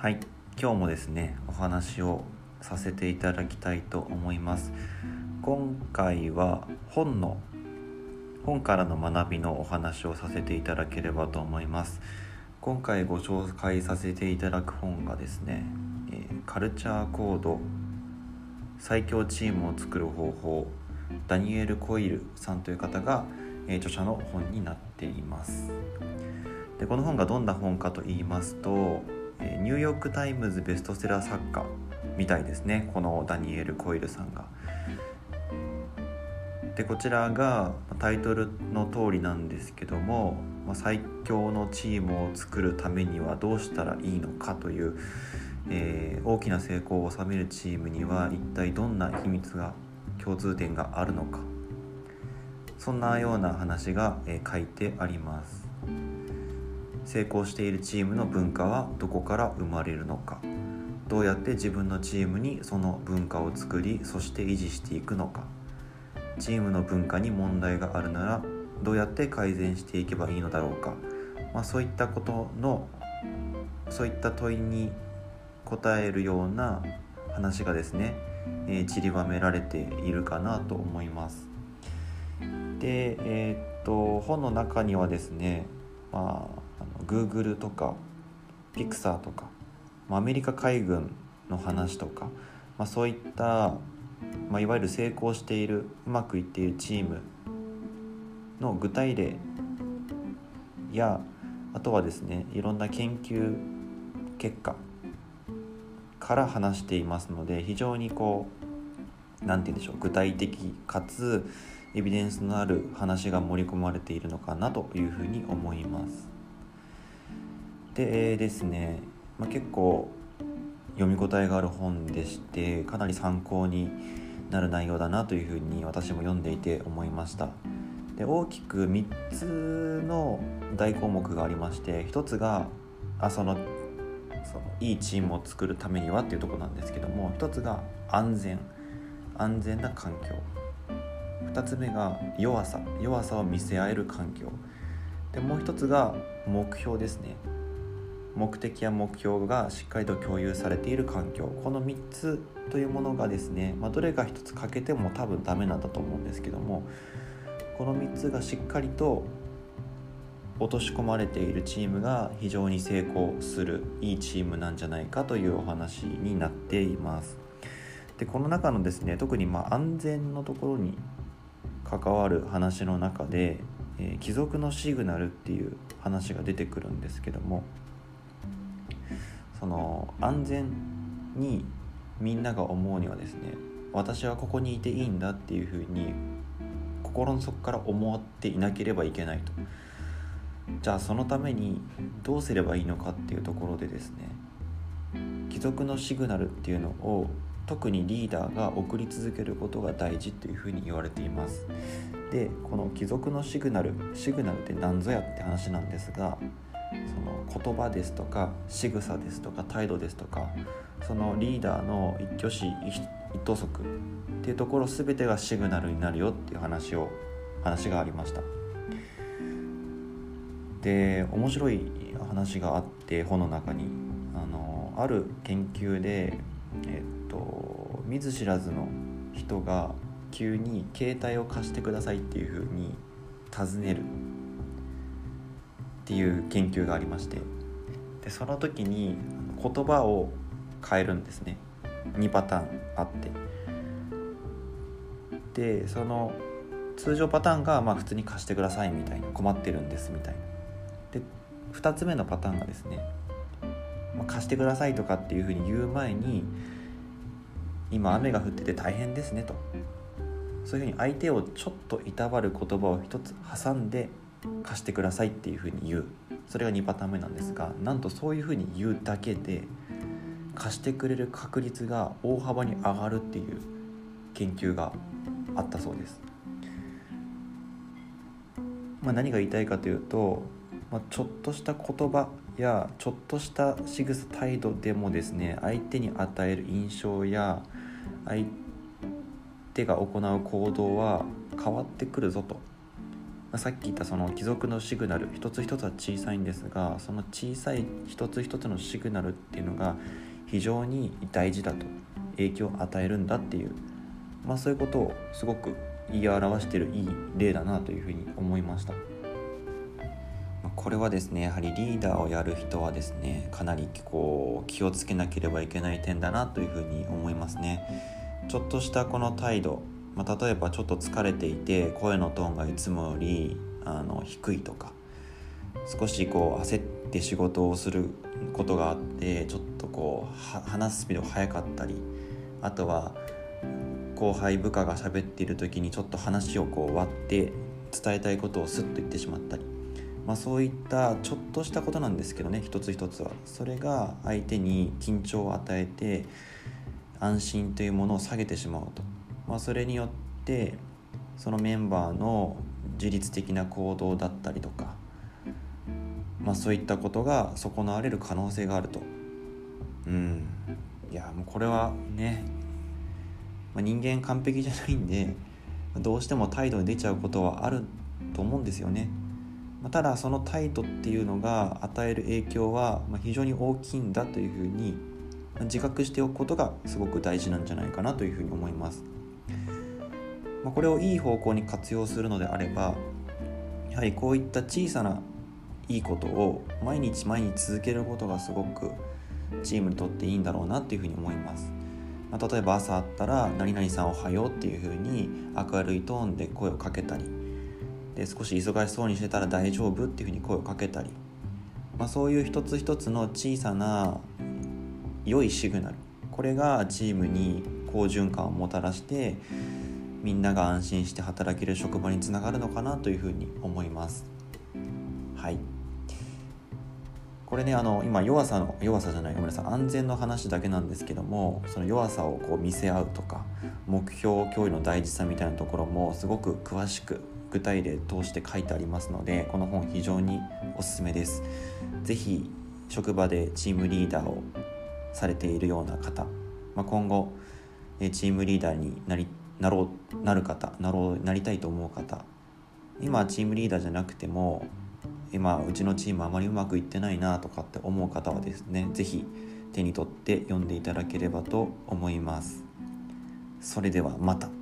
はい。今日もですねお話をさせていただきたいと思います。今回は本の本からの学びのお話をさせていただければと思います。今回ご紹介させていただく本がですね、カルチャーコード最強チームを作る方法ダニエル・コイルさんという方が、著者の本になっています。でこの本がどんな本かと言いますとニューヨーク・タイムズベストセラー作家みたいですねこのダニエル・コイルさんが。でこちらがタイトルの通りなんですけども最強のチームを作るためにはどうしたらいいのかという、えー、大きな成功を収めるチームには一体どんな秘密が共通点があるのかそんなような話が、えー、書いてあります。成功しているチームの文化はどこから生まれるのか。どうやって自分のチームにその文化を作りそして維持していくのか。チームの文化に問題があるならどうやって改善していけばいいのだろうか、まあ、そういったことのそういった問いに答えるような話がですね、えー、散りばめられているかなと思います。で、えー、っと本の中にはですね、まあ、あの Google とか Pixar とか、まあ、アメリカ海軍の話とか、まあ、そういった、まあ、いわゆる成功しているうまくいっているチームの具体例やあとはですねいろんな研究結果から話していますので非常にこう何て言うんでしょう具体的かつエビデンスのある話が盛り込まれているのかなというふうに思います。でですね、まあ、結構読み応えがある本でしてかなり参考になる内容だなというふうに私も読んでいて思いました。で大きく3つの大項目がありまして1つがあそのそのいいチームを作るためにはっていうとこなんですけども1つが安全。安全な環境。2つ目が弱さ。弱さを見せ合える環境。でもう1つが目標ですね。目的や目標がしっかりと共有されている環境この3つというものがですね、まあ、どれか1つ欠けても多分ダメなんだと思うんですけどもこの3つがしっかりと落とし込まれているチームが非常に成功するいいチームなんじゃないかというお話になっています。でこの中のですね特にま安全のところに関わる話の中で、えー、貴族のシグナルっていう話が出てくるんですけどもその安全にみんなが思うにはですね私はここにいていいんだっていうふうに心の底から思っていなければいけないと。じゃあそのためにどうすればいいのかっていうところでですね貴族のシグナルっていうのを特にリーダーが送り続けることが大事というふうに言われています。でこの貴族のシグナルシグナルって何ぞやって話なんですがその言葉ですとか仕草ですとか態度ですとかそのリーダーの一挙手一投足っていうところ全てがシグナルになるよっていう話を話がありました。で面白い話があって本の中に。あのある研究でえっと見ず知らずの人が急に携帯を貸してくださいっていうふうに尋ねる。っていう研究がありまして。でその時に言葉を変えるんですね。2パターンあって。でその通常パターンがまあ普通に貸してくださいみたいな困ってるんですみたいな。で2つ目のパターンがですね、まあ、貸してくださいとかっていうふうに言う前に今雨が降ってて大変ですねと。そういうふうに相手をちょっといたわる言葉を一つ挟んで貸してくださいっていうふうに言うそれが2パターン目なんですがなんとそういうふうに言うだけで貸してくれる確率が大幅に上がるっていう研究があったそうです。まあ、何が言いたいかというと、まあ、ちょっとした言葉やちょっとした仕草態度でもですね相手に与える印象や相手が行う行動は変わってくるぞとまさっき言ったその貴族のシグナル一つ一つは小さいんですがその小さい一つ一つのシグナルっていうのが非常に大事だと影響を与えるんだっていう、まあ、そういうことをすごく言い表しているいい例だなというふうに思いました。これはですねやはりリーダーをやる人はですねかなりこう気をつけなければいけない点だなというふうに思いますねちょっとしたこの態度まあ、例えばちょっと疲れていて声のトーンがいつもよりあの低いとか少しこう焦って仕事をすることがあってちょっとこう話すスピードが速かったりあとは後輩部下が喋っている時にちょっと話をこう割って伝えたいことをスッと言ってしまったり、まあ、そういったちょっとしたことなんですけどね一つ一つは。それが相手に緊張を与えて安心というものを下げてしまうと。まあ、それによってそのメンバーの自律的な行動だったりとか、まあ、そういったことが損なわれる可能性があると。うん。いやもうこれはね、まあ、人間完璧じゃないんでどうしても態度に出ちゃうことはあると思うんですよね、ま、ただその態度っていうのが与える影響は非常に大きいんだというふうに自覚しておくことがすごく大事なんじゃないかなというふうに思います。まあ、これをいい方向に活用するのであればやはりこういった小さないいことを毎日毎日続けることがすごくチームにとっていいんだろうなっていうふうに思います。まあ、例えば朝あったら「何々さんおはよう」っていうふうに明るいトーンで声をかけたりで少し忙しそうにしてたら「大丈夫?」っていうふうに声をかけたり、まあ、そういう一つ一つの小さな良いシグナルこれがチームに好循環をもたらしてみんなが安心して働ける職場につながるのかなというふうに思います。はい。これねあの今弱さの弱さじゃないごめんなさい。安全の話だけなんですけどもその弱さをこう見せ合うとか目標共有の大事さみたいなところもすごく詳しく具体例通して書いてありますのでこの本非常におすすめです。是非職場でチームリーダーをされているような方、まあ、今後チームリーダーになりなろうなる方なろうなりたいと思う方。今チームリーダーじゃなくても今うちのチームあまりうまくいってないなとかって思う方はですね是非手に取って読んでいただければと思います。それではまた。